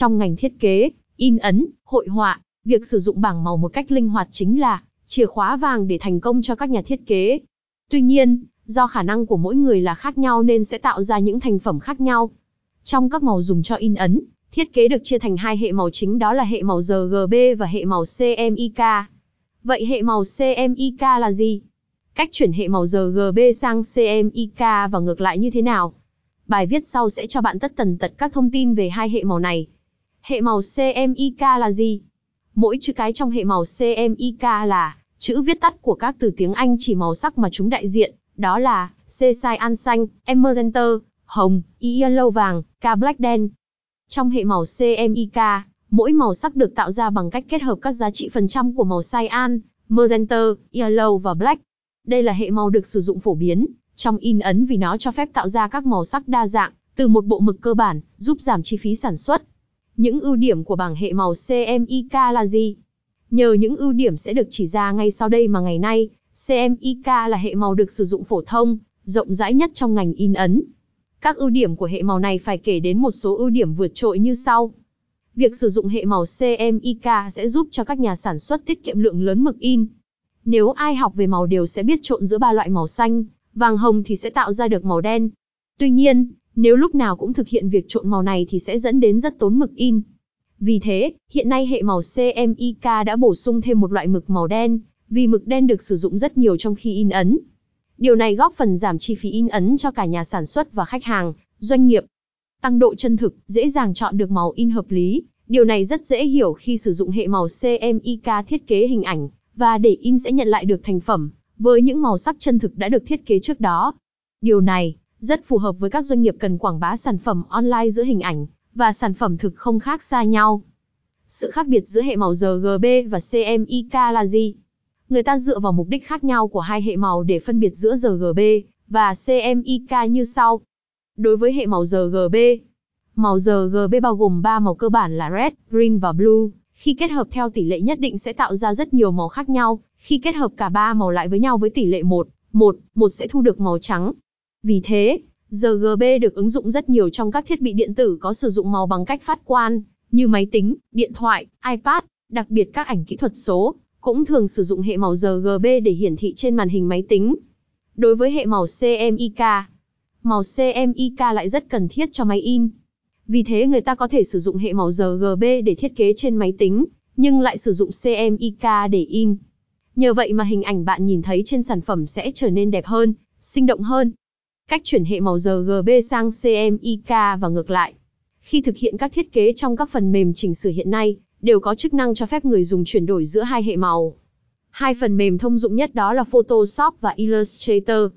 Trong ngành thiết kế, in ấn, hội họa, việc sử dụng bảng màu một cách linh hoạt chính là chìa khóa vàng để thành công cho các nhà thiết kế. Tuy nhiên, do khả năng của mỗi người là khác nhau nên sẽ tạo ra những thành phẩm khác nhau. Trong các màu dùng cho in ấn, thiết kế được chia thành hai hệ màu chính đó là hệ màu RGB và hệ màu CMYK. Vậy hệ màu CMYK là gì? Cách chuyển hệ màu RGB sang CMYK và ngược lại như thế nào? Bài viết sau sẽ cho bạn tất tần tật các thông tin về hai hệ màu này. Hệ màu CMYK là gì? Mỗi chữ cái trong hệ màu CMYK là chữ viết tắt của các từ tiếng Anh chỉ màu sắc mà chúng đại diện, đó là C cyan xanh, M magenta, hồng, yellow vàng, K black đen. Trong hệ màu CMYK, mỗi màu sắc được tạo ra bằng cách kết hợp các giá trị phần trăm của màu cyan, magenta, yellow và black. Đây là hệ màu được sử dụng phổ biến trong in ấn vì nó cho phép tạo ra các màu sắc đa dạng từ một bộ mực cơ bản, giúp giảm chi phí sản xuất. Những ưu điểm của bảng hệ màu CMYK là gì? Nhờ những ưu điểm sẽ được chỉ ra ngay sau đây mà ngày nay, CMYK là hệ màu được sử dụng phổ thông, rộng rãi nhất trong ngành in ấn. Các ưu điểm của hệ màu này phải kể đến một số ưu điểm vượt trội như sau. Việc sử dụng hệ màu CMYK sẽ giúp cho các nhà sản xuất tiết kiệm lượng lớn mực in. Nếu ai học về màu đều sẽ biết trộn giữa ba loại màu xanh, vàng hồng thì sẽ tạo ra được màu đen. Tuy nhiên, nếu lúc nào cũng thực hiện việc trộn màu này thì sẽ dẫn đến rất tốn mực in. Vì thế, hiện nay hệ màu CMYK đã bổ sung thêm một loại mực màu đen, vì mực đen được sử dụng rất nhiều trong khi in ấn. Điều này góp phần giảm chi phí in ấn cho cả nhà sản xuất và khách hàng, doanh nghiệp. Tăng độ chân thực, dễ dàng chọn được màu in hợp lý. Điều này rất dễ hiểu khi sử dụng hệ màu CMYK thiết kế hình ảnh, và để in sẽ nhận lại được thành phẩm, với những màu sắc chân thực đã được thiết kế trước đó. Điều này rất phù hợp với các doanh nghiệp cần quảng bá sản phẩm online giữa hình ảnh và sản phẩm thực không khác xa nhau. Sự khác biệt giữa hệ màu RGB và CMYK là gì? Người ta dựa vào mục đích khác nhau của hai hệ màu để phân biệt giữa RGB và CMYK như sau. Đối với hệ màu RGB, màu RGB bao gồm 3 màu cơ bản là red, green và blue. Khi kết hợp theo tỷ lệ nhất định sẽ tạo ra rất nhiều màu khác nhau. Khi kết hợp cả ba màu lại với nhau với tỷ lệ 1, 1, 1 sẽ thu được màu trắng. Vì thế, RGB được ứng dụng rất nhiều trong các thiết bị điện tử có sử dụng màu bằng cách phát quang, như máy tính, điện thoại, iPad, đặc biệt các ảnh kỹ thuật số, cũng thường sử dụng hệ màu RGB để hiển thị trên màn hình máy tính. Đối với hệ màu CMYK, màu CMYK lại rất cần thiết cho máy in. Vì thế người ta có thể sử dụng hệ màu RGB để thiết kế trên máy tính, nhưng lại sử dụng CMYK để in. Nhờ vậy mà hình ảnh bạn nhìn thấy trên sản phẩm sẽ trở nên đẹp hơn, sinh động hơn. Cách chuyển hệ màu RGB sang CMYK và ngược lại. Khi thực hiện các thiết kế trong các phần mềm chỉnh sửa hiện nay, đều có chức năng cho phép người dùng chuyển đổi giữa hai hệ màu. Hai phần mềm thông dụng nhất đó là Photoshop và Illustrator.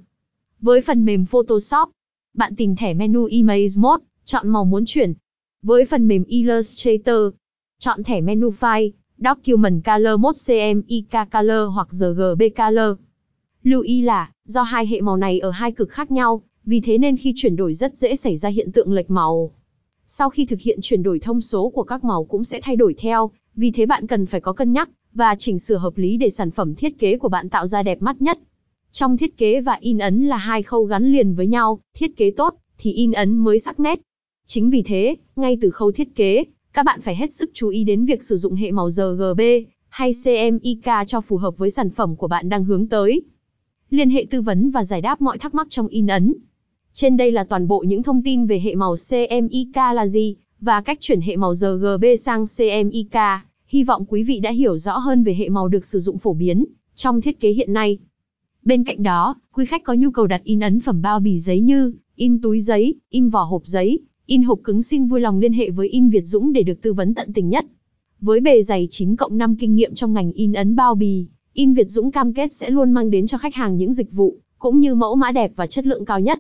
Với phần mềm Photoshop, bạn tìm thẻ menu Image Mode, chọn màu muốn chuyển. Với phần mềm Illustrator, chọn thẻ menu File, Document Color Mode CMYK Color hoặc RGB Color. Lưu ý là, do hai hệ màu này ở hai cực khác nhau, vì thế nên khi chuyển đổi rất dễ xảy ra hiện tượng lệch màu. Sau khi thực hiện chuyển đổi thông số của các màu cũng sẽ thay đổi theo, vì thế bạn cần phải có cân nhắc và chỉnh sửa hợp lý để sản phẩm thiết kế của bạn tạo ra đẹp mắt nhất. Trong thiết kế và in ấn là hai khâu gắn liền với nhau, thiết kế tốt thì in ấn mới sắc nét. Chính vì thế, ngay từ khâu thiết kế, các bạn phải hết sức chú ý đến việc sử dụng hệ màu RGB hay CMYK cho phù hợp với sản phẩm của bạn đang hướng tới. Liên hệ tư vấn và giải đáp mọi thắc mắc trong in ấn. Trên đây là toàn bộ những thông tin về hệ màu CMYK là gì, và cách chuyển hệ màu RGB sang CMYK. Hy vọng quý vị đã hiểu rõ hơn về hệ màu được sử dụng phổ biến trong thiết kế hiện nay. Bên cạnh đó, quý khách có nhu cầu đặt in ấn phẩm bao bì giấy như in túi giấy, in vỏ hộp giấy, in hộp cứng xin vui lòng liên hệ với In Việt Dũng để được tư vấn tận tình nhất. Với bề dày 9 cộng 5 kinh nghiệm trong ngành in ấn bao bì, In Việt Dũng cam kết sẽ luôn mang đến cho khách hàng những dịch vụ, cũng như mẫu mã đẹp và chất lượng cao nhất.